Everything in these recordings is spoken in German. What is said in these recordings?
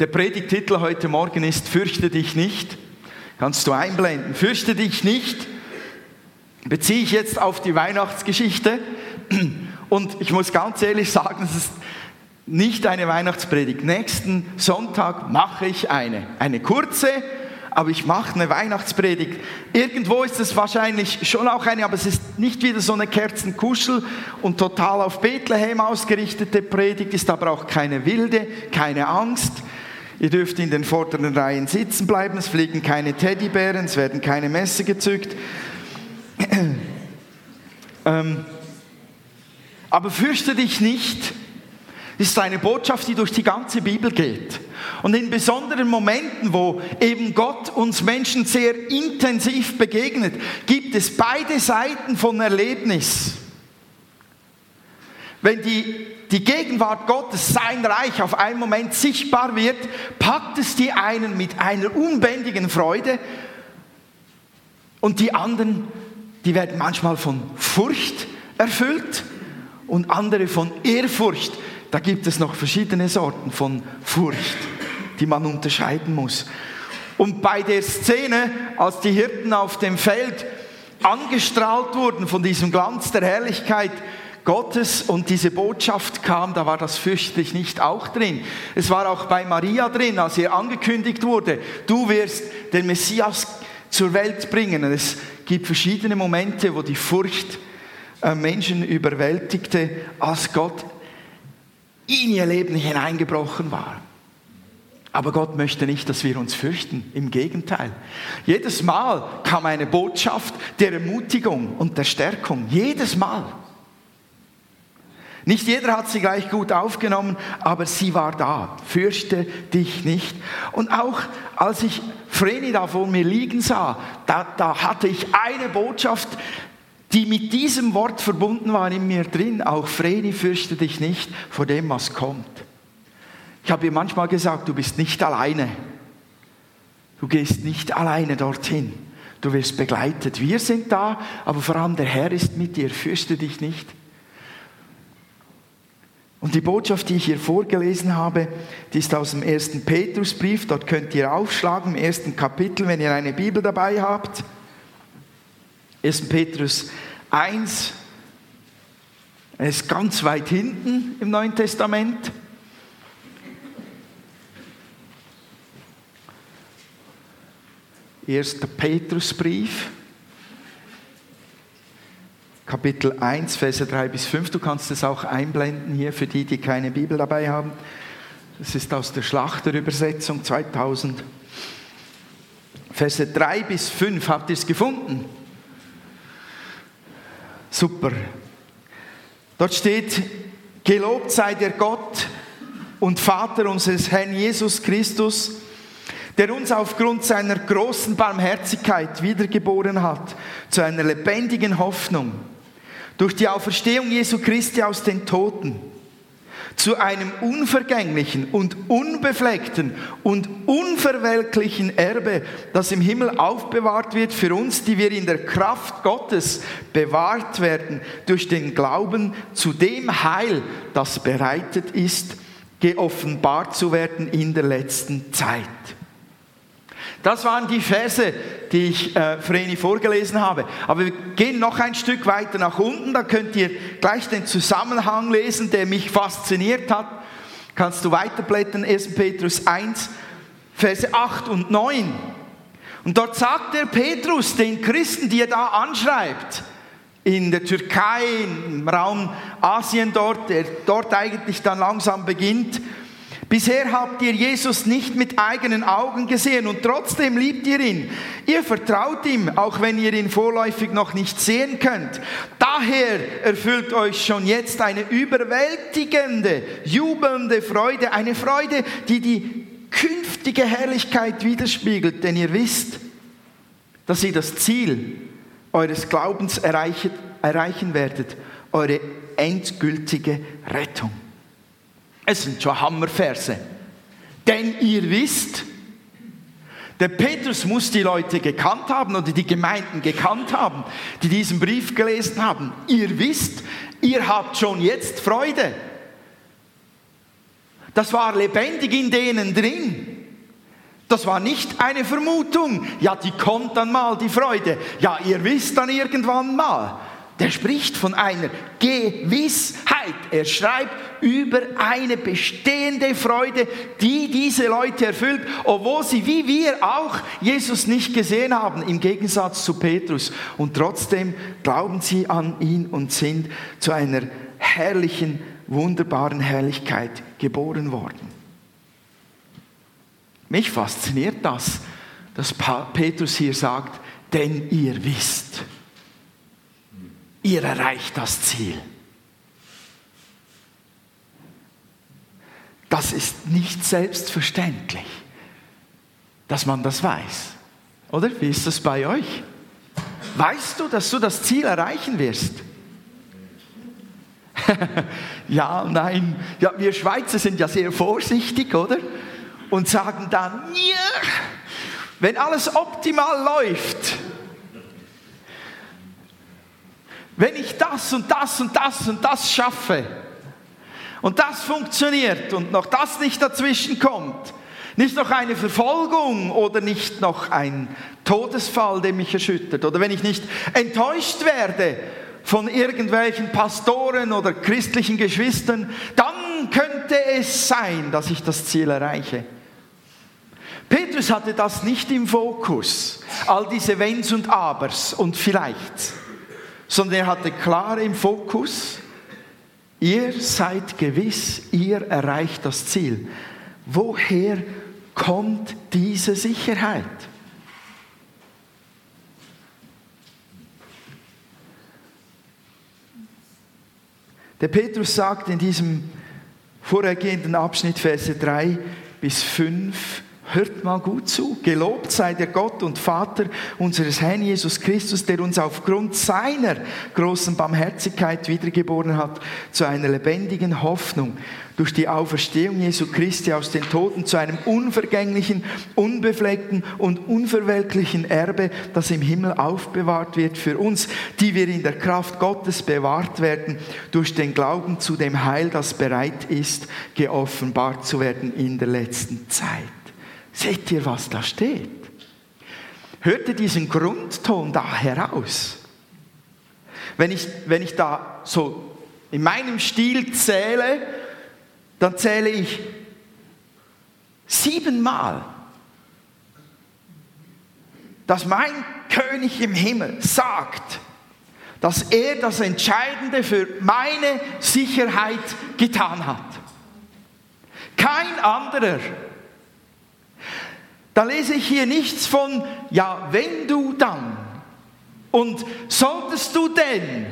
Der Predigtitel heute Morgen ist Fürchte dich nicht. Kannst du einblenden. Fürchte dich nicht. Beziehe ich jetzt auf die Weihnachtsgeschichte. Und ich muss ganz ehrlich sagen, es ist nicht eine Weihnachtspredigt. Nächsten Sonntag mache ich eine. Eine kurze, aber ich mache eine Weihnachtspredigt. Irgendwo ist es wahrscheinlich schon auch eine, aber es ist nicht wieder so eine Kerzenkuschel und total auf Bethlehem ausgerichtete Predigt, ist aber auch keine wilde, keine Angst. Ihr dürft in den vorderen Reihen sitzen bleiben, es fliegen keine Teddybären, es werden keine Messer gezückt. ähm, aber fürchte dich nicht, ist eine Botschaft, die durch die ganze Bibel geht. Und in besonderen Momenten, wo eben Gott uns Menschen sehr intensiv begegnet, gibt es beide Seiten von Erlebnis. Wenn die, die Gegenwart Gottes, sein Reich auf einen Moment sichtbar wird, packt es die einen mit einer unbändigen Freude und die anderen, die werden manchmal von Furcht erfüllt und andere von Ehrfurcht da gibt es noch verschiedene Sorten von Furcht, die man unterscheiden muss. Und bei der Szene, als die Hirten auf dem Feld angestrahlt wurden von diesem Glanz der Herrlichkeit Gottes und diese Botschaft kam, da war das fürchterlich nicht auch drin. Es war auch bei Maria drin, als ihr angekündigt wurde, du wirst den Messias zur Welt bringen. Es gibt verschiedene Momente, wo die Furcht äh, Menschen überwältigte, als Gott in ihr Leben hineingebrochen war. Aber Gott möchte nicht, dass wir uns fürchten. Im Gegenteil. Jedes Mal kam eine Botschaft der Ermutigung und der Stärkung. Jedes Mal. Nicht jeder hat sie gleich gut aufgenommen, aber sie war da. Fürchte dich nicht. Und auch als ich Vreni da vor mir liegen sah, da, da hatte ich eine Botschaft, die mit diesem Wort verbunden waren in mir drin. Auch Vreni, fürchte dich nicht vor dem, was kommt. Ich habe ihr manchmal gesagt, du bist nicht alleine. Du gehst nicht alleine dorthin. Du wirst begleitet. Wir sind da, aber vor allem der Herr ist mit dir. Fürchte dich nicht. Und die Botschaft, die ich hier vorgelesen habe, die ist aus dem ersten Petrusbrief. Dort könnt ihr aufschlagen im ersten Kapitel, wenn ihr eine Bibel dabei habt. 1. Petrus 1, er ist ganz weit hinten im Neuen Testament. Erster Petrusbrief, Kapitel 1, Verse 3 bis 5. Du kannst es auch einblenden hier für die, die keine Bibel dabei haben. Das ist aus der Schlachterübersetzung 2000. Verse 3 bis 5, habt ihr es gefunden? Super. Dort steht, gelobt sei der Gott und Vater unseres Herrn Jesus Christus, der uns aufgrund seiner großen Barmherzigkeit wiedergeboren hat zu einer lebendigen Hoffnung durch die Auferstehung Jesu Christi aus den Toten zu einem unvergänglichen und unbefleckten und unverwelklichen Erbe, das im Himmel aufbewahrt wird für uns, die wir in der Kraft Gottes bewahrt werden durch den Glauben zu dem Heil, das bereitet ist, geoffenbart zu werden in der letzten Zeit. Das waren die Verse, die ich äh, Vreni vorgelesen habe. Aber wir gehen noch ein Stück weiter nach unten, da könnt ihr gleich den Zusammenhang lesen, der mich fasziniert hat. Kannst du weiterblättern, 1. Petrus 1, Verse 8 und 9. Und dort sagt der Petrus den Christen, die er da anschreibt, in der Türkei, im Raum Asien dort, der dort eigentlich dann langsam beginnt, Bisher habt ihr Jesus nicht mit eigenen Augen gesehen und trotzdem liebt ihr ihn. Ihr vertraut ihm, auch wenn ihr ihn vorläufig noch nicht sehen könnt. Daher erfüllt euch schon jetzt eine überwältigende, jubelnde Freude, eine Freude, die die künftige Herrlichkeit widerspiegelt, denn ihr wisst, dass ihr das Ziel eures Glaubens erreichen, werdet, eure endgültige Rettung. Es sind schon Hammerverse. Denn ihr wisst, der Petrus muss die Leute gekannt haben oder die Gemeinden gekannt haben, die diesen Brief gelesen haben. Ihr wisst, ihr habt schon jetzt Freude. Das war lebendig in denen drin. Das war nicht eine Vermutung. Ja, die kommt dann mal, die Freude. Ja, ihr wisst dann irgendwann mal. Der spricht von einer Gewissheit. Er schreibt über eine bestehende Freude, die diese Leute erfüllt, obwohl sie wie wir auch Jesus nicht gesehen haben, im Gegensatz zu Petrus. Und trotzdem glauben sie an ihn und sind zu einer herrlichen, wunderbaren Herrlichkeit geboren worden. Mich fasziniert das, dass Petrus hier sagt, denn ihr wisst ihr erreicht das Ziel. Das ist nicht selbstverständlich, dass man das weiß. Oder wie ist das bei euch? Weißt du, dass du das Ziel erreichen wirst? ja, nein. Ja, wir Schweizer sind ja sehr vorsichtig, oder? Und sagen dann, wenn alles optimal läuft, wenn ich das und das und das und das schaffe und das funktioniert und noch das nicht dazwischen kommt, nicht noch eine Verfolgung oder nicht noch ein Todesfall, der mich erschüttert oder wenn ich nicht enttäuscht werde von irgendwelchen Pastoren oder christlichen Geschwistern, dann könnte es sein, dass ich das Ziel erreiche. Petrus hatte das nicht im Fokus, all diese Wenns und Abers und vielleicht sondern er hatte klar im Fokus, ihr seid gewiss, ihr erreicht das Ziel. Woher kommt diese Sicherheit? Der Petrus sagt in diesem vorhergehenden Abschnitt, Verse 3 bis 5, Hört mal gut zu. Gelobt sei der Gott und Vater unseres Herrn Jesus Christus, der uns aufgrund seiner großen Barmherzigkeit wiedergeboren hat zu einer lebendigen Hoffnung durch die Auferstehung Jesu Christi aus den Toten zu einem unvergänglichen, unbefleckten und unverwelklichen Erbe, das im Himmel aufbewahrt wird für uns, die wir in der Kraft Gottes bewahrt werden durch den Glauben zu dem Heil, das bereit ist, geoffenbart zu werden in der letzten Zeit. Seht ihr, was da steht? Hört ihr diesen Grundton da heraus? Wenn ich, wenn ich da so in meinem Stil zähle, dann zähle ich siebenmal, dass mein König im Himmel sagt, dass er das Entscheidende für meine Sicherheit getan hat. Kein anderer da lese ich hier nichts von, ja, wenn du dann und solltest du denn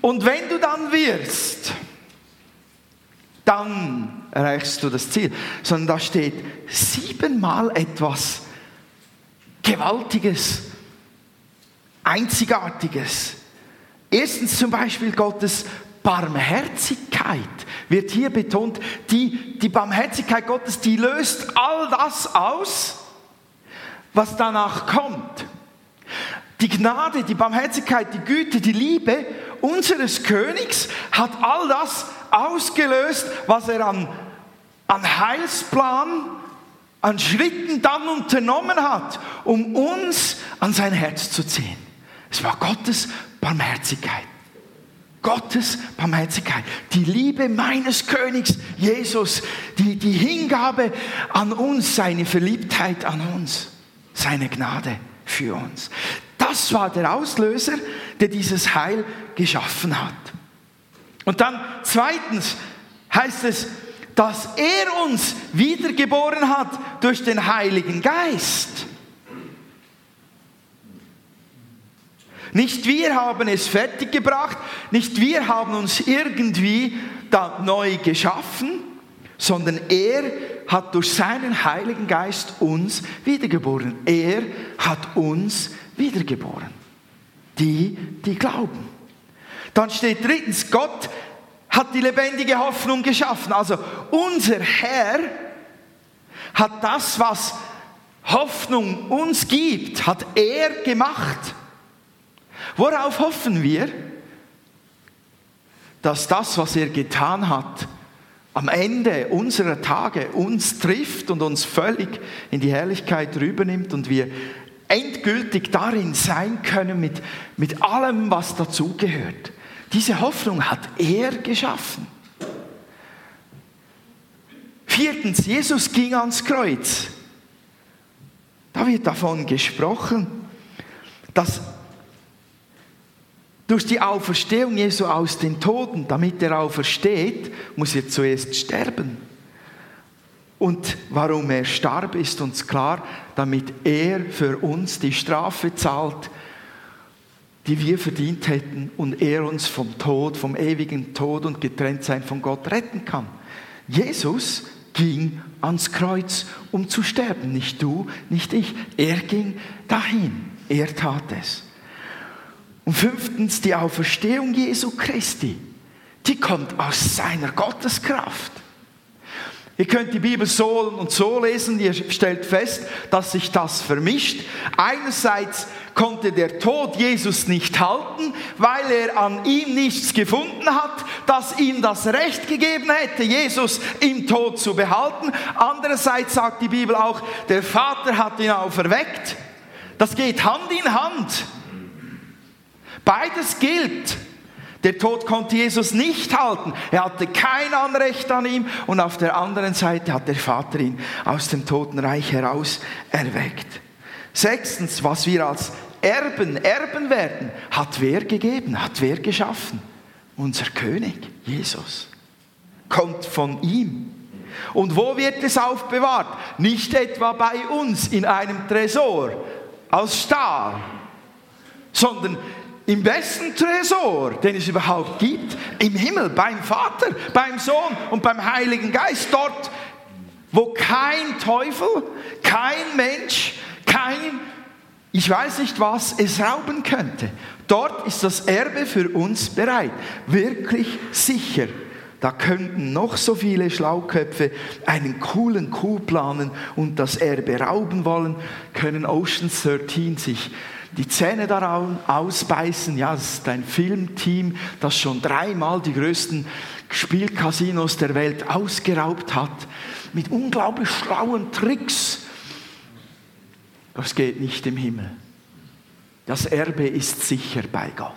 und wenn du dann wirst, dann erreichst du das Ziel, sondern da steht siebenmal etwas Gewaltiges, Einzigartiges. Erstens zum Beispiel Gottes Barmherzigkeit wird hier betont. Die, die Barmherzigkeit Gottes, die löst all das aus, was danach kommt. Die Gnade, die Barmherzigkeit, die Güte, die Liebe unseres Königs hat all das ausgelöst, was er an, an Heilsplan, an Schritten dann unternommen hat, um uns an sein Herz zu ziehen. Es war Gottes Barmherzigkeit. Gottes Barmherzigkeit, die Liebe meines Königs Jesus, die, die Hingabe an uns, seine Verliebtheit an uns seine Gnade für uns. Das war der Auslöser, der dieses Heil geschaffen hat. Und dann zweitens heißt es, dass er uns wiedergeboren hat durch den Heiligen Geist. Nicht wir haben es fertiggebracht, nicht wir haben uns irgendwie da neu geschaffen, sondern er hat durch seinen Heiligen Geist uns wiedergeboren. Er hat uns wiedergeboren. Die, die glauben. Dann steht drittens, Gott hat die lebendige Hoffnung geschaffen. Also unser Herr hat das, was Hoffnung uns gibt, hat er gemacht. Worauf hoffen wir? Dass das, was er getan hat, am Ende unserer Tage uns trifft und uns völlig in die Herrlichkeit rübernimmt und wir endgültig darin sein können mit, mit allem, was dazugehört. Diese Hoffnung hat er geschaffen. Viertens, Jesus ging ans Kreuz. Da wird davon gesprochen, dass durch die Auferstehung Jesu aus den Toten, damit er aufersteht, muss er zuerst sterben. Und warum er starb, ist uns klar, damit er für uns die Strafe zahlt, die wir verdient hätten und er uns vom Tod, vom ewigen Tod und Getrenntsein von Gott retten kann. Jesus ging ans Kreuz, um zu sterben. Nicht du, nicht ich. Er ging dahin. Er tat es. Und fünftens, die Auferstehung Jesu Christi, die kommt aus seiner Gotteskraft. Ihr könnt die Bibel so und so lesen, ihr stellt fest, dass sich das vermischt. Einerseits konnte der Tod Jesus nicht halten, weil er an ihm nichts gefunden hat, das ihm das Recht gegeben hätte, Jesus im Tod zu behalten. Andererseits sagt die Bibel auch, der Vater hat ihn auferweckt. Das geht Hand in Hand. Beides gilt. Der Tod konnte Jesus nicht halten. Er hatte kein Anrecht an ihm und auf der anderen Seite hat der Vater ihn aus dem Totenreich heraus erweckt. Sechstens, was wir als Erben, Erben werden, hat wer gegeben, hat wer geschaffen? Unser König, Jesus. Kommt von ihm. Und wo wird es aufbewahrt? Nicht etwa bei uns in einem Tresor aus Stahl, sondern im besten Tresor, den es überhaupt gibt, im Himmel, beim Vater, beim Sohn und beim Heiligen Geist, dort, wo kein Teufel, kein Mensch, kein, ich weiß nicht was, es rauben könnte. Dort ist das Erbe für uns bereit, wirklich sicher. Da könnten noch so viele Schlauköpfe einen coolen Coup planen und das Erbe rauben wollen, können Ocean 13 sich die Zähne daran ausbeißen. Ja, es ist ein Filmteam, das schon dreimal die größten Spielcasinos der Welt ausgeraubt hat, mit unglaublich schlauen Tricks. Das geht nicht im Himmel. Das Erbe ist sicher bei Gott.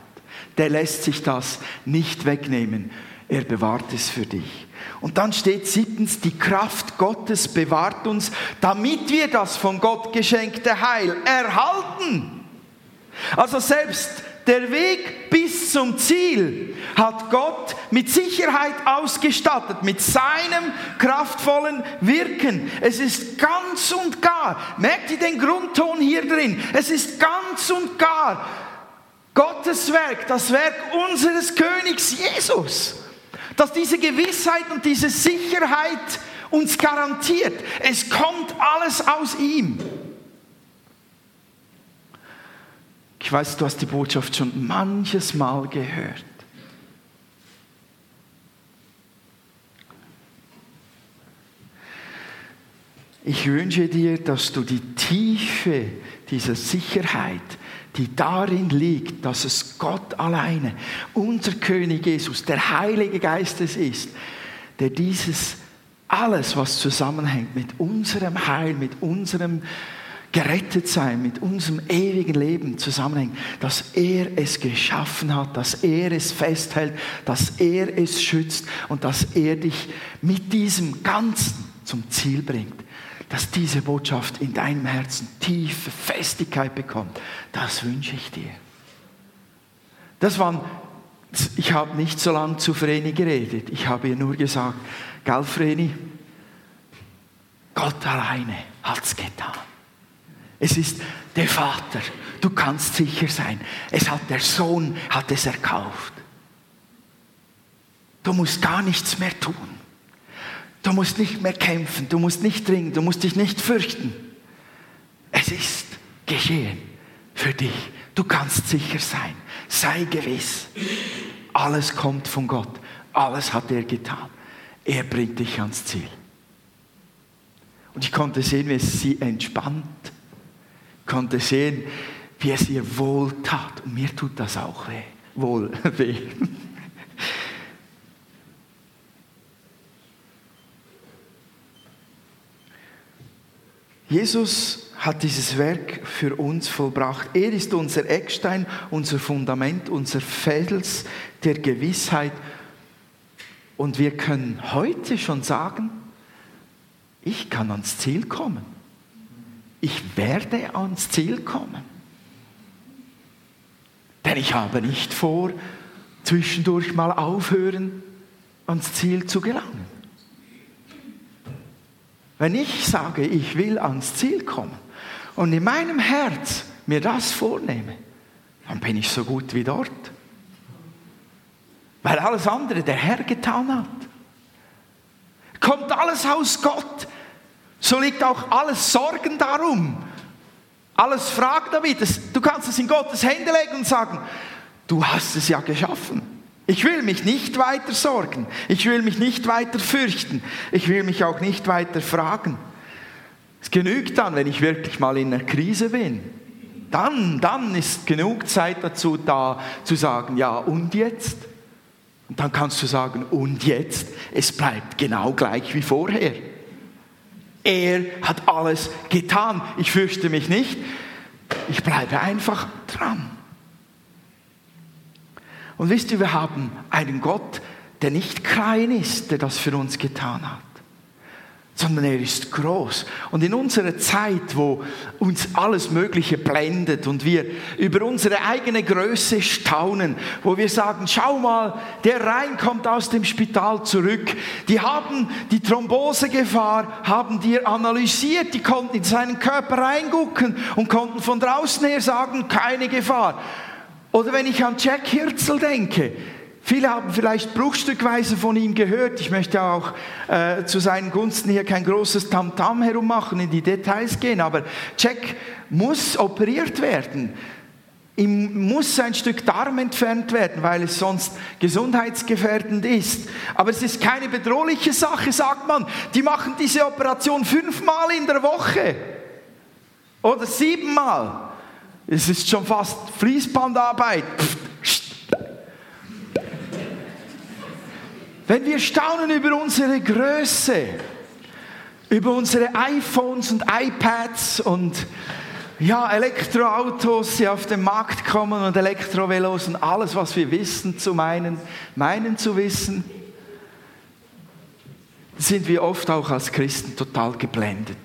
Der lässt sich das nicht wegnehmen. Er bewahrt es für dich. Und dann steht siebtens, die Kraft Gottes bewahrt uns, damit wir das von Gott geschenkte Heil erhalten. Also selbst der Weg bis zum Ziel hat Gott mit Sicherheit ausgestattet, mit seinem kraftvollen Wirken. Es ist ganz und gar, merkt ihr den Grundton hier drin? Es ist ganz und gar Gottes Werk, das Werk unseres Königs Jesus, dass diese Gewissheit und diese Sicherheit uns garantiert. Es kommt alles aus ihm. Ich weiß, du hast die Botschaft schon manches Mal gehört. Ich wünsche dir, dass du die Tiefe dieser Sicherheit, die darin liegt, dass es Gott alleine, unser König Jesus, der Heilige Geistes ist, der dieses alles, was zusammenhängt mit unserem Heil, mit unserem gerettet sein, mit unserem ewigen Leben zusammenhängt, dass er es geschaffen hat, dass er es festhält, dass er es schützt und dass er dich mit diesem Ganzen zum Ziel bringt. Dass diese Botschaft in deinem Herzen tiefe Festigkeit bekommt, das wünsche ich dir. Das waren, ich habe nicht so lange zu Vreni geredet, ich habe ihr nur gesagt, gell Vreni, Gott alleine hat es getan. Es ist der Vater. Du kannst sicher sein. Es hat der Sohn hat es erkauft. Du musst gar nichts mehr tun. Du musst nicht mehr kämpfen. Du musst nicht dringen. Du musst dich nicht fürchten. Es ist geschehen für dich. Du kannst sicher sein. Sei gewiss. Alles kommt von Gott. Alles hat er getan. Er bringt dich ans Ziel. Und ich konnte sehen, wie es sie entspannt konnte sehen, wie es ihr wohl tat. Und mir tut das auch weh. wohl weh. Jesus hat dieses Werk für uns vollbracht. Er ist unser Eckstein, unser Fundament, unser Fels der Gewissheit. Und wir können heute schon sagen, ich kann ans Ziel kommen. Ich werde ans Ziel kommen. Denn ich habe nicht vor, zwischendurch mal aufhören, ans Ziel zu gelangen. Wenn ich sage, ich will ans Ziel kommen und in meinem Herz mir das vornehme, dann bin ich so gut wie dort. Weil alles andere der Herr getan hat. Kommt alles aus Gott, so liegt auch alles Sorgen darum. Alles fragt David. Du kannst es in Gottes Hände legen und sagen, du hast es ja geschaffen. Ich will mich nicht weiter sorgen. Ich will mich nicht weiter fürchten. Ich will mich auch nicht weiter fragen. Es genügt dann, wenn ich wirklich mal in einer Krise bin. Dann, dann ist genug Zeit dazu da, zu sagen, ja, und jetzt? Und dann kannst du sagen, und jetzt? Es bleibt genau gleich wie vorher. Er hat alles getan. Ich fürchte mich nicht. Ich bleibe einfach dran. Und wisst ihr, wir haben einen Gott, der nicht klein ist, der das für uns getan hat sondern er ist groß. Und in unserer Zeit, wo uns alles Mögliche blendet und wir über unsere eigene Größe staunen, wo wir sagen, schau mal, der Rhein kommt aus dem Spital zurück, die haben die Thrombosegefahr, haben dir analysiert, die konnten in seinen Körper reingucken und konnten von draußen her sagen, keine Gefahr. Oder wenn ich an Jack Hirzel denke, Viele haben vielleicht bruchstückweise von ihm gehört. Ich möchte auch äh, zu seinen Gunsten hier kein großes Tamtam herummachen, in die Details gehen. Aber Jack muss operiert werden. Ihm muss ein Stück Darm entfernt werden, weil es sonst gesundheitsgefährdend ist. Aber es ist keine bedrohliche Sache, sagt man. Die machen diese Operation fünfmal in der Woche oder siebenmal. Es ist schon fast Fließbandarbeit. Pff, Wenn wir staunen über unsere Größe, über unsere iPhones und iPads und ja, Elektroautos, die auf den Markt kommen und Elektrovelos und alles, was wir wissen zu meinen, meinen zu wissen, sind wir oft auch als Christen total geblendet.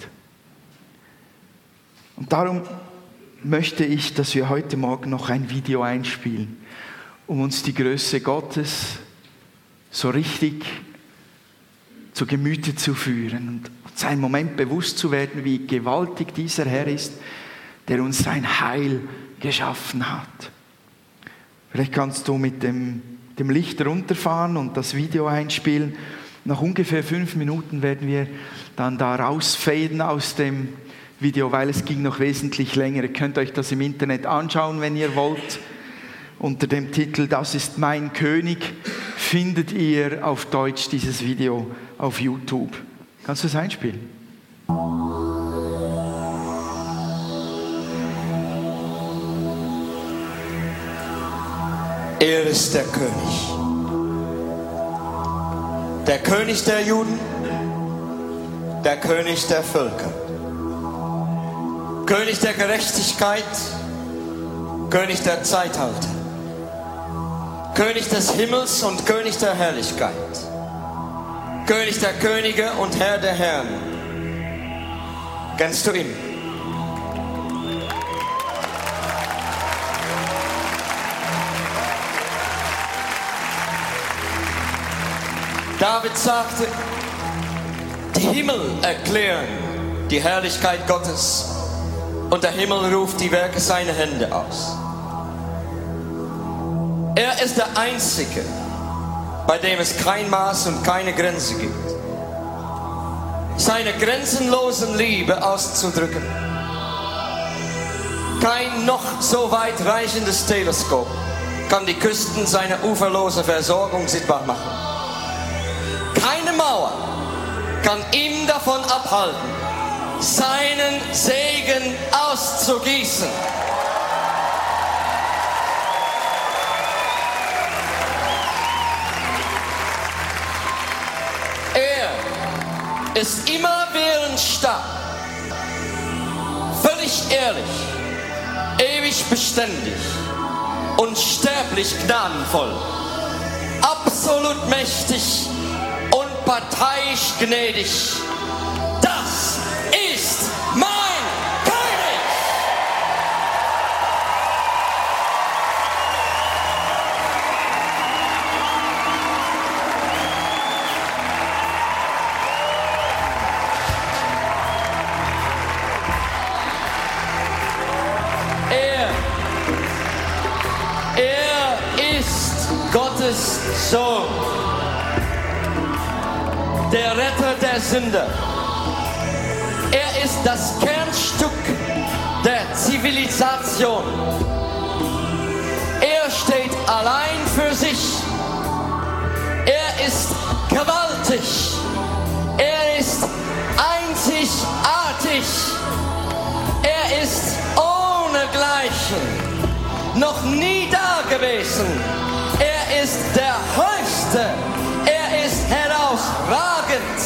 Und darum möchte ich, dass wir heute Morgen noch ein Video einspielen, um uns die Größe Gottes so richtig zu Gemüte zu führen und uns einen Moment bewusst zu werden, wie gewaltig dieser Herr ist, der uns sein Heil geschaffen hat. Vielleicht kannst du mit dem, dem Licht runterfahren und das Video einspielen. Nach ungefähr fünf Minuten werden wir dann da rausfaden aus dem Video, weil es ging noch wesentlich länger. Ihr könnt euch das im Internet anschauen, wenn ihr wollt unter dem Titel Das ist mein König findet ihr auf Deutsch dieses Video auf YouTube. Kannst du es einspielen? Er ist der König. Der König der Juden, der König der Völker, König der Gerechtigkeit, König der Zeitalter. König des Himmels und König der Herrlichkeit, König der Könige und Herr der Herren. Kennst du ihn? David sagte, die Himmel erklären die Herrlichkeit Gottes und der Himmel ruft die Werke seiner Hände aus. Er ist der Einzige, bei dem es kein Maß und keine Grenze gibt. Seine grenzenlosen Liebe auszudrücken. Kein noch so weit reichendes Teleskop kann die Küsten seiner uferlosen Versorgung sichtbar machen. Keine Mauer kann ihm davon abhalten, seinen Segen auszugießen. Ist immerwährend stark ehrlich, ewig beständig, unsterblich gnadenvoll, absolut mächtig und parteiisch gnädig. Sohn, der Retter der Sünder. Er ist das Kernstück der Zivilisation. Er steht allein für sich. Er ist gewaltig. Er ist einzigartig. Er ist ohnegleichen, noch nie dagewesen. Er ist der Höchste. Er ist herausragend.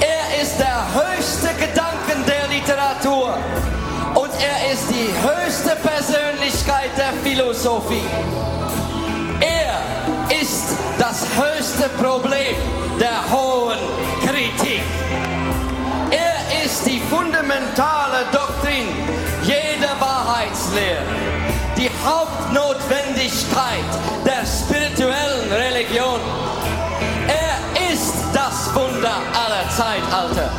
Er ist der höchste Gedanken der Literatur. Und er ist die höchste Persönlichkeit der Philosophie. Er ist das höchste Problem der hohen Kritik. Er ist die fundamentale Doktrin jeder Wahrheitslehre, die Hauptnotwendigkeit der spirituellen Religion. Er ist das Wunder aller Zeitalter.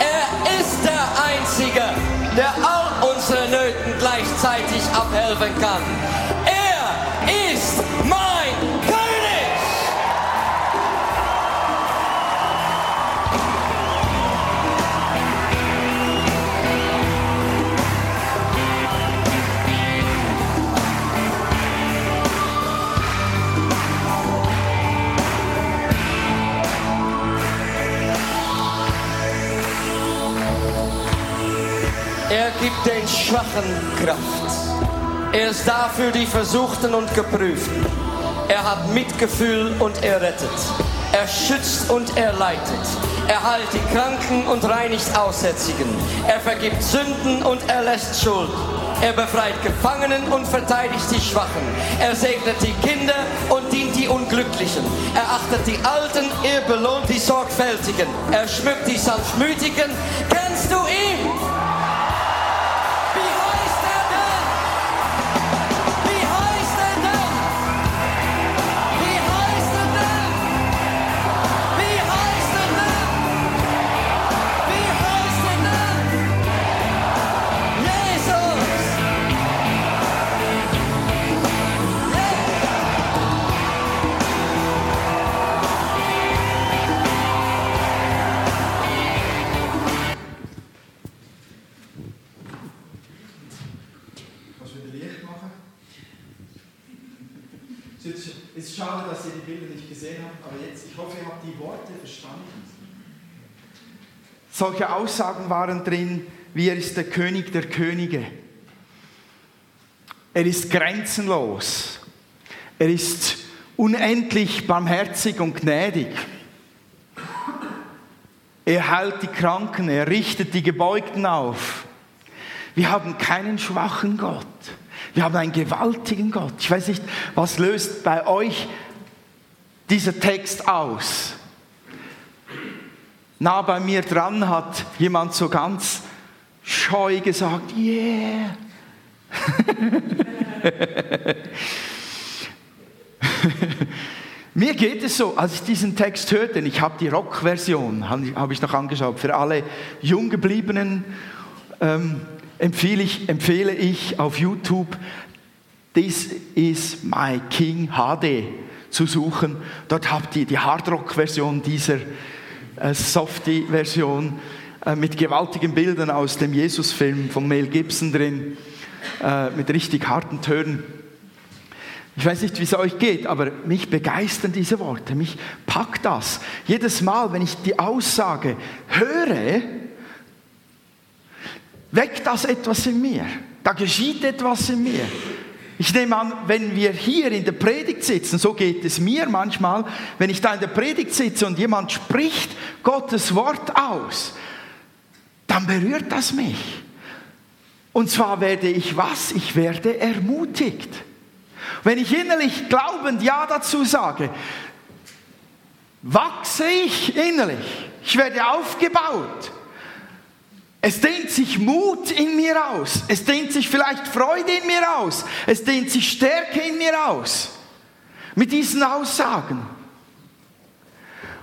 Er ist der Einzige, der all unsere Nöten gleichzeitig abhelfen kann. Er gibt den Schwachen Kraft. Er ist da für die Versuchten und Geprüften. Er hat Mitgefühl und er rettet. Er schützt und er leitet. Er heilt die Kranken und reinigt Aussätzigen. Er vergibt Sünden und er lässt Schuld. Er befreit Gefangenen und verteidigt die Schwachen. Er segnet die Kinder und dient die Unglücklichen. Er achtet die Alten, er belohnt die Sorgfältigen. Er schmückt die Sanftmütigen. Kennst du ihn? Solche Aussagen waren drin, wie er ist der König der Könige. Er ist grenzenlos. Er ist unendlich barmherzig und gnädig. Er heilt die Kranken, er richtet die Gebeugten auf. Wir haben keinen schwachen Gott. Wir haben einen gewaltigen Gott. Ich weiß nicht, was löst bei euch dieser Text aus? Nah bei mir dran hat jemand so ganz scheu gesagt, yeah. Mir geht es so, als ich diesen Text hörte, ich habe die Rock-Version, habe ich noch angeschaut, für alle Junggebliebenen ähm, empfehle, ich, empfehle ich auf YouTube This is my King HD zu suchen. Dort habt ihr die Hardrock-Version dieser äh, Softie-Version äh, mit gewaltigen Bildern aus dem Jesus-Film von Mel Gibson drin, äh, mit richtig harten Tönen. Ich weiß nicht, wie es euch geht, aber mich begeistern diese Worte, mich packt das. Jedes Mal, wenn ich die Aussage höre, weckt das etwas in mir. Da geschieht etwas in mir. Ich nehme an, wenn wir hier in der Predigt sitzen, so geht es mir manchmal, wenn ich da in der Predigt sitze und jemand spricht Gottes Wort aus, dann berührt das mich. Und zwar werde ich was? Ich werde ermutigt. Wenn ich innerlich glaubend Ja dazu sage, wachse ich innerlich. Ich werde aufgebaut. Es dehnt sich Mut in mir aus. Es dehnt sich vielleicht Freude in mir aus. Es dehnt sich Stärke in mir aus. Mit diesen Aussagen.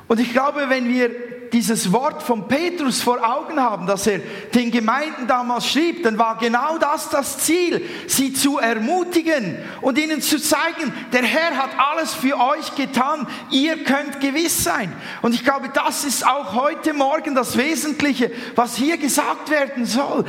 Und ich glaube, wenn wir dieses Wort von Petrus vor Augen haben, dass er den Gemeinden damals schrieb, dann war genau das das Ziel, sie zu ermutigen und ihnen zu zeigen, der Herr hat alles für euch getan, ihr könnt gewiss sein. Und ich glaube, das ist auch heute Morgen das Wesentliche, was hier gesagt werden soll.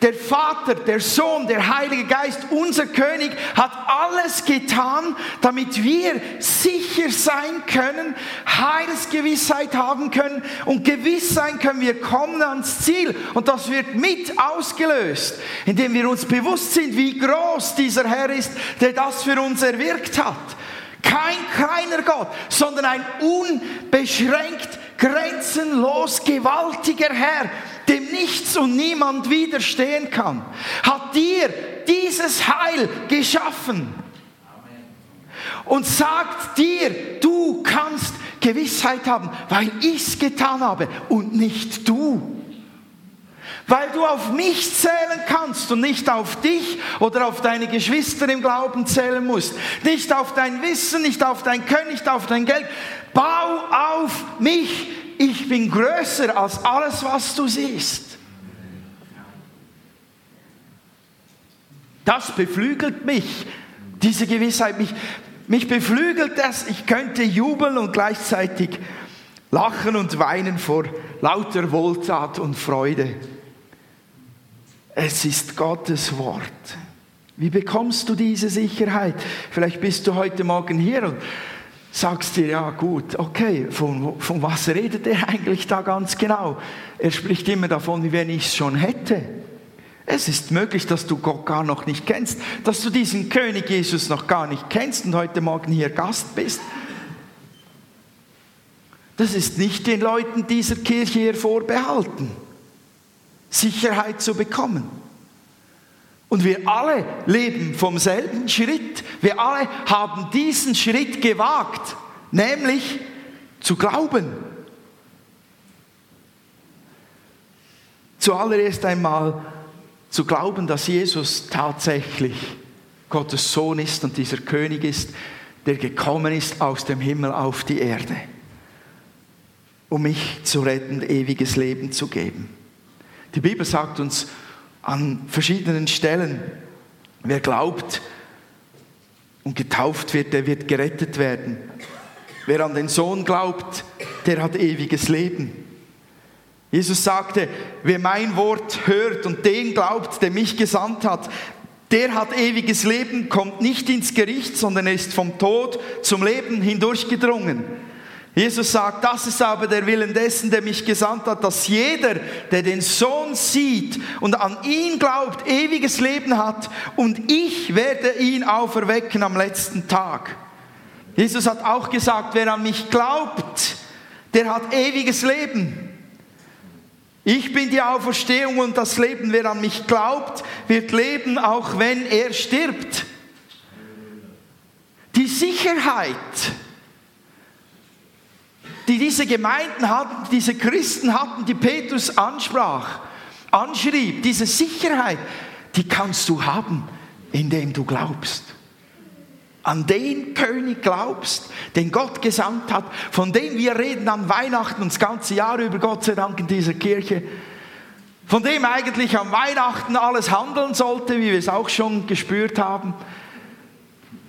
Der Vater, der Sohn, der Heilige Geist, unser König hat alles getan, damit wir sicher sein können, Heilsgewissheit haben können und gewiss sein können, wir kommen ans Ziel. Und das wird mit ausgelöst, indem wir uns bewusst sind, wie groß dieser Herr ist, der das für uns erwirkt hat. Kein kleiner Gott, sondern ein unbeschränkt, grenzenlos gewaltiger Herr, dem nichts und niemand widerstehen kann, hat dir dieses Heil geschaffen und sagt dir, du kannst Gewissheit haben, weil ich es getan habe und nicht du. Weil du auf mich zählen kannst und nicht auf dich oder auf deine Geschwister im Glauben zählen musst. Nicht auf dein Wissen, nicht auf dein Können, nicht auf dein Geld. Bau auf mich. Ich bin größer als alles, was du siehst. Das beflügelt mich, diese Gewissheit. Mich, mich beflügelt das, ich könnte jubeln und gleichzeitig lachen und weinen vor lauter Wohltat und Freude. Es ist Gottes Wort. Wie bekommst du diese Sicherheit? Vielleicht bist du heute Morgen hier und sagst dir, ja gut, okay, von, von was redet er eigentlich da ganz genau? Er spricht immer davon, wie wenn ich es schon hätte. Es ist möglich, dass du Gott gar noch nicht kennst, dass du diesen König Jesus noch gar nicht kennst und heute Morgen hier Gast bist. Das ist nicht den Leuten dieser Kirche hier vorbehalten, Sicherheit zu bekommen. Und wir alle leben vom selben Schritt. Wir alle haben diesen Schritt gewagt, nämlich zu glauben. Zuallererst einmal zu glauben, dass Jesus tatsächlich Gottes Sohn ist und dieser König ist, der gekommen ist aus dem Himmel auf die Erde, um mich zu retten, ewiges Leben zu geben. Die Bibel sagt uns an verschiedenen Stellen, wer glaubt und getauft wird, der wird gerettet werden. Wer an den Sohn glaubt, der hat ewiges Leben. Jesus sagte, wer mein Wort hört und den glaubt, der mich gesandt hat, der hat ewiges Leben, kommt nicht ins Gericht, sondern ist vom Tod zum Leben hindurchgedrungen. Jesus sagt, das ist aber der Willen dessen, der mich gesandt hat, dass jeder, der den Sohn sieht und an ihn glaubt, ewiges Leben hat und ich werde ihn auferwecken am letzten Tag. Jesus hat auch gesagt, wer an mich glaubt, der hat ewiges Leben. Ich bin die Auferstehung und das Leben. Wer an mich glaubt, wird leben, auch wenn er stirbt. Die Sicherheit, die diese Gemeinden hatten, diese Christen hatten, die Petrus ansprach, anschrieb, diese Sicherheit, die kannst du haben, indem du glaubst an den König glaubst, den Gott gesandt hat, von dem wir reden an Weihnachten und das ganze Jahr über, Gott sei Dank in dieser Kirche, von dem eigentlich am Weihnachten alles handeln sollte, wie wir es auch schon gespürt haben.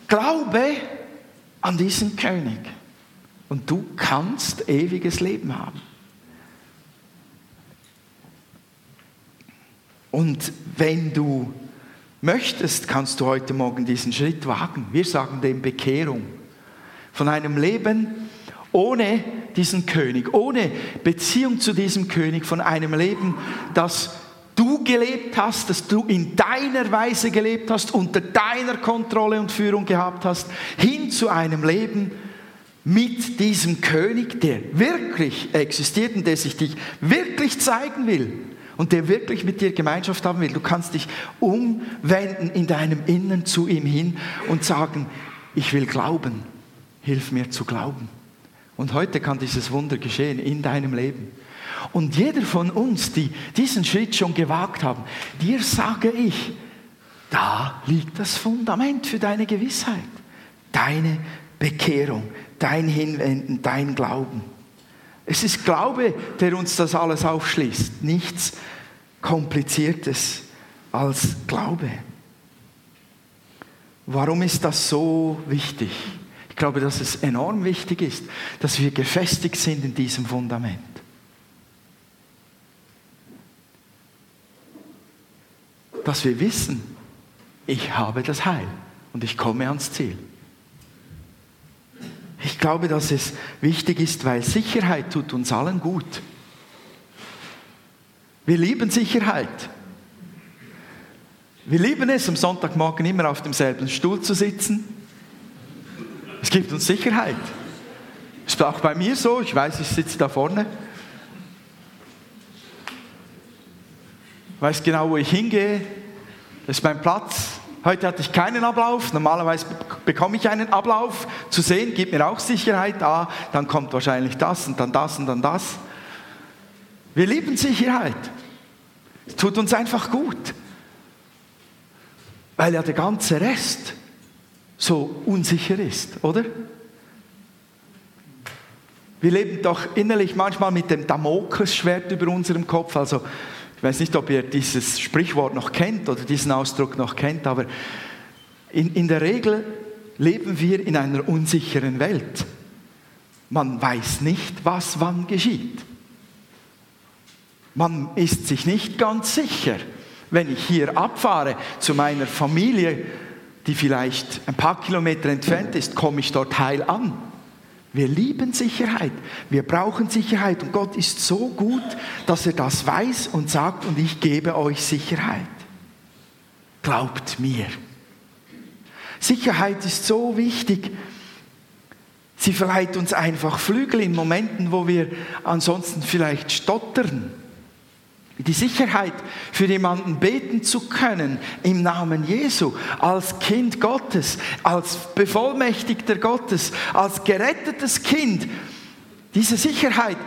Glaube an diesen König und du kannst ewiges Leben haben. Und wenn du möchtest, kannst du heute Morgen diesen Schritt wagen. Wir sagen dem Bekehrung. Von einem Leben ohne diesen König, ohne Beziehung zu diesem König, von einem Leben, das du gelebt hast, das du in deiner Weise gelebt hast, unter deiner Kontrolle und Führung gehabt hast, hin zu einem Leben mit diesem König, der wirklich existiert und der sich dich wirklich zeigen will und der wirklich mit dir Gemeinschaft haben will. Du kannst dich umwenden in deinem Innen zu ihm hin und sagen, ich will glauben, hilf mir zu glauben. Und heute kann dieses Wunder geschehen in deinem Leben. Und jeder von uns, die diesen Schritt schon gewagt haben, dir sage ich, da liegt das Fundament für deine Gewissheit, deine Bekehrung, dein Hinwenden, dein Glauben. Es ist Glaube, der uns das alles aufschließt, nichts Kompliziertes als Glaube. Warum ist das so wichtig? Ich glaube, dass es enorm wichtig ist, dass wir gefestigt sind in diesem Fundament. Dass wir wissen, ich habe das Heil und ich komme ans Ziel. Ich glaube, dass es wichtig ist, weil Sicherheit tut uns allen gut. Wir lieben Sicherheit. Wir lieben es, am Sonntagmorgen immer auf demselben Stuhl zu sitzen. Es gibt uns Sicherheit. Ist auch bei mir so. Ich weiß, ich sitze da vorne. Weiß genau, wo ich hingehe. Das ist mein Platz. Heute hatte ich keinen Ablauf. Normalerweise bekomme ich einen Ablauf zu sehen, gibt mir auch Sicherheit. Ah, dann kommt wahrscheinlich das und dann das und dann das. Wir lieben Sicherheit. Es tut uns einfach gut. Weil ja der ganze Rest so unsicher ist, oder? Wir leben doch innerlich manchmal mit dem Damoklesschwert über unserem Kopf. Also ich weiß nicht, ob ihr dieses Sprichwort noch kennt oder diesen Ausdruck noch kennt, aber in, in der Regel leben wir in einer unsicheren Welt. Man weiß nicht, was wann geschieht. Man ist sich nicht ganz sicher. Wenn ich hier abfahre zu meiner Familie, die vielleicht ein paar Kilometer entfernt ist, komme ich dort heil an. Wir lieben Sicherheit. Wir brauchen Sicherheit. Und Gott ist so gut, dass er das weiß und sagt, und ich gebe euch Sicherheit. Glaubt mir. Sicherheit ist so wichtig. Sie verleiht uns einfach Flügel in Momenten, wo wir ansonsten vielleicht stottern die Sicherheit, für jemanden beten zu können im Namen Jesu, als Kind Gottes, als Bevollmächtigter Gottes, als gerettetes Kind. Diese Sicherheit,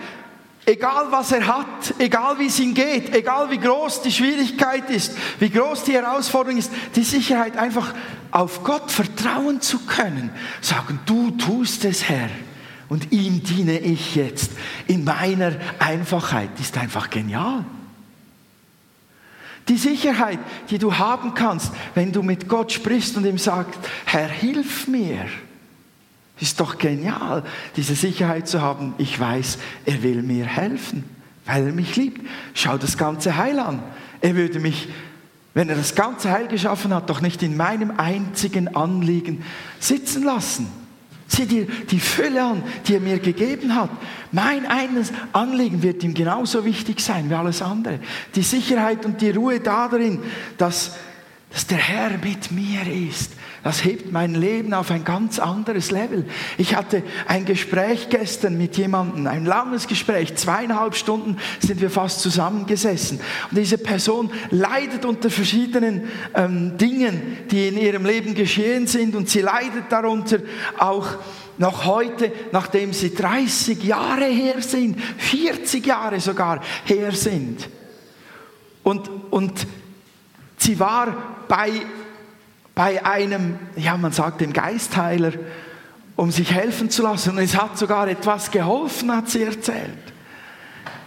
egal was er hat, egal wie es ihm geht, egal wie groß die Schwierigkeit ist, wie groß die Herausforderung ist, die Sicherheit einfach auf Gott vertrauen zu können. Sagen, du tust es, Herr. Und ihm diene ich jetzt in meiner Einfachheit. ist einfach genial. Die Sicherheit, die du haben kannst, wenn du mit Gott sprichst und ihm sagst, Herr, hilf mir. Ist doch genial, diese Sicherheit zu haben. Ich weiß, er will mir helfen, weil er mich liebt. Schau das ganze Heil an. Er würde mich, wenn er das ganze Heil geschaffen hat, doch nicht in meinem einzigen Anliegen sitzen lassen. Sieh dir die Fülle an, die er mir gegeben hat. Mein eines Anliegen wird ihm genauso wichtig sein wie alles andere. Die Sicherheit und die Ruhe darin, dass, dass der Herr mit mir ist. Das hebt mein Leben auf ein ganz anderes Level. Ich hatte ein Gespräch gestern mit jemandem, ein langes Gespräch, zweieinhalb Stunden sind wir fast zusammengesessen. Und diese Person leidet unter verschiedenen ähm, Dingen, die in ihrem Leben geschehen sind und sie leidet darunter auch noch heute, nachdem sie 30 Jahre her sind, 40 Jahre sogar her sind. Und, und sie war bei bei einem, ja, man sagt dem Geistheiler, um sich helfen zu lassen. Und es hat sogar etwas geholfen, hat sie erzählt.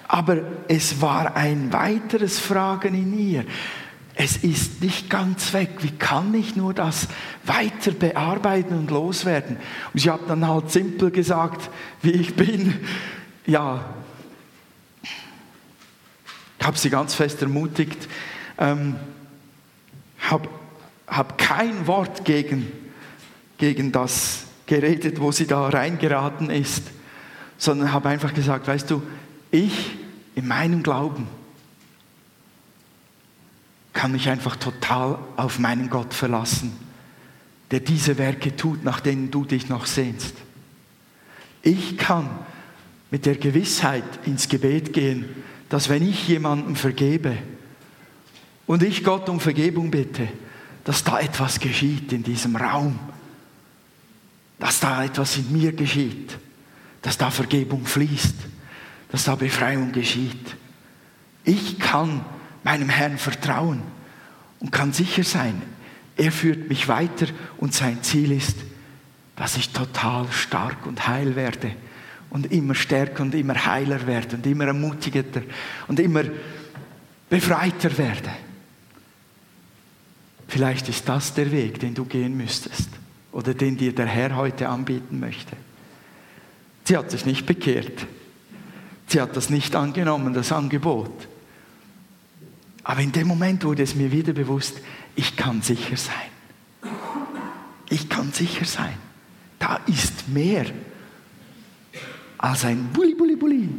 Aber es war ein weiteres Fragen in ihr. Es ist nicht ganz weg. Wie kann ich nur das weiter bearbeiten und loswerden? Und ich habe dann halt simpel gesagt, wie ich bin. Ja, ich habe sie ganz fest ermutigt. Ähm, habe habe kein Wort gegen, gegen das geredet, wo sie da reingeraten ist, sondern habe einfach gesagt, weißt du, ich in meinem Glauben kann mich einfach total auf meinen Gott verlassen, der diese Werke tut, nach denen du dich noch sehnst. Ich kann mit der Gewissheit ins Gebet gehen, dass wenn ich jemandem vergebe und ich Gott um Vergebung bitte, dass da etwas geschieht in diesem Raum, dass da etwas in mir geschieht, dass da Vergebung fließt, dass da Befreiung geschieht. Ich kann meinem Herrn vertrauen und kann sicher sein, er führt mich weiter und sein Ziel ist, dass ich total stark und heil werde und immer stärker und immer heiler werde und immer ermutigter und immer befreiter werde. Vielleicht ist das der Weg, den du gehen müsstest oder den dir der Herr heute anbieten möchte. Sie hat sich nicht bekehrt. Sie hat das nicht angenommen, das Angebot. Aber in dem Moment wurde es mir wieder bewusst, ich kann sicher sein. Ich kann sicher sein. Da ist mehr als ein Bulli, Bulli, Bulli.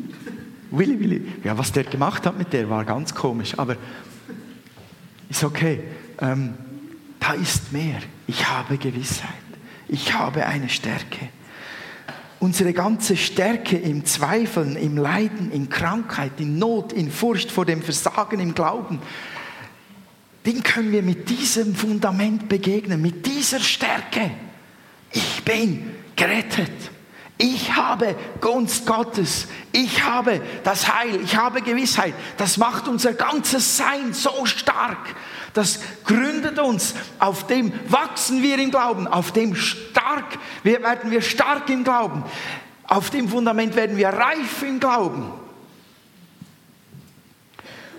Willi, Willi. Ja, was der gemacht hat mit der, war ganz komisch, aber ist okay. Ähm, da ist mehr. Ich habe Gewissheit. Ich habe eine Stärke. Unsere ganze Stärke im Zweifeln, im Leiden, in Krankheit, in Not, in Furcht vor dem Versagen im Glauben, den können wir mit diesem Fundament begegnen, mit dieser Stärke. Ich bin gerettet. Ich habe Gunst Gottes. Ich habe das Heil. Ich habe Gewissheit. Das macht unser ganzes Sein so stark. Das gründet uns. Auf dem wachsen wir im Glauben. Auf dem stark werden wir stark im Glauben. Auf dem Fundament werden wir reif im Glauben.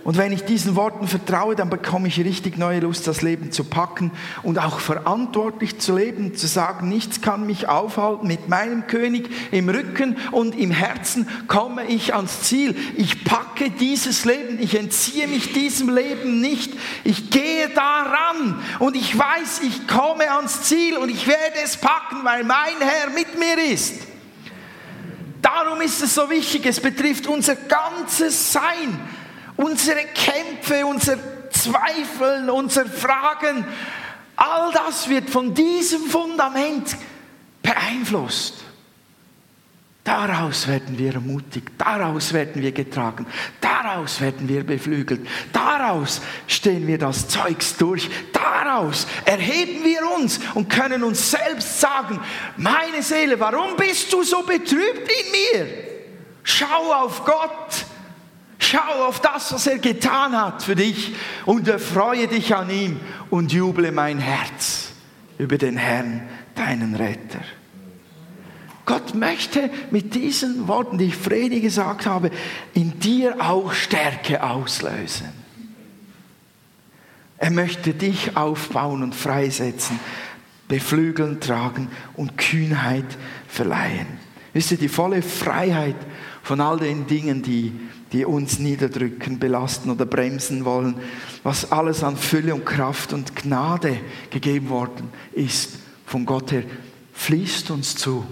Und wenn ich diesen Worten vertraue, dann bekomme ich richtig neue Lust, das Leben zu packen und auch verantwortlich zu leben, zu sagen, nichts kann mich aufhalten. Mit meinem König im Rücken und im Herzen komme ich ans Ziel. Ich packe dieses Leben, ich entziehe mich diesem Leben nicht. Ich gehe daran und ich weiß, ich komme ans Ziel und ich werde es packen, weil mein Herr mit mir ist. Darum ist es so wichtig, es betrifft unser ganzes Sein unsere Kämpfe, unser Zweifeln, unser Fragen, all das wird von diesem Fundament beeinflusst. Daraus werden wir ermutigt, daraus werden wir getragen, daraus werden wir beflügelt, daraus stehen wir das Zeugs durch, daraus erheben wir uns und können uns selbst sagen, meine Seele, warum bist du so betrübt in mir? Schau auf Gott, Schau auf das, was er getan hat für dich und erfreue dich an ihm und juble mein Herz über den Herrn, deinen Retter. Gott möchte mit diesen Worten, die ich Fredi gesagt habe, in dir auch Stärke auslösen. Er möchte dich aufbauen und freisetzen, beflügeln, tragen und Kühnheit verleihen. Wisst ihr, die volle Freiheit von all den Dingen, die die uns niederdrücken, belasten oder bremsen wollen, was alles an Fülle und Kraft und Gnade gegeben worden ist von Gott her, fließt uns zu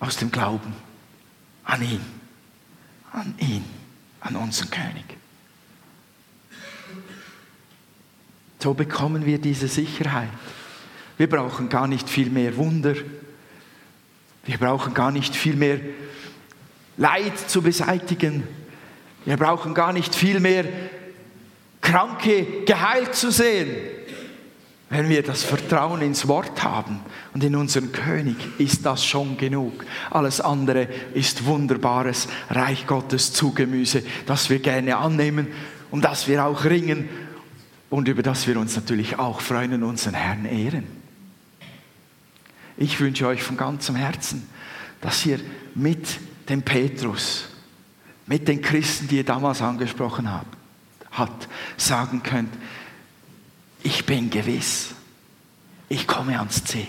aus dem Glauben an ihn, an ihn, an unseren König. So bekommen wir diese Sicherheit. Wir brauchen gar nicht viel mehr Wunder. Wir brauchen gar nicht viel mehr Leid zu beseitigen. Wir brauchen gar nicht viel mehr Kranke geheilt zu sehen. Wenn wir das Vertrauen ins Wort haben und in unseren König, ist das schon genug. Alles andere ist wunderbares Reich Gottes Zugemüse, das wir gerne annehmen, um das wir auch ringen und über das wir uns natürlich auch freuen und unseren Herrn ehren. Ich wünsche euch von ganzem Herzen, dass ihr mit dem Petrus, mit den Christen, die ihr damals angesprochen hat, sagen könnt, ich bin gewiss, ich komme ans Ziel,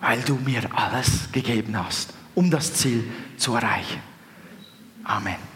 weil du mir alles gegeben hast, um das Ziel zu erreichen. Amen.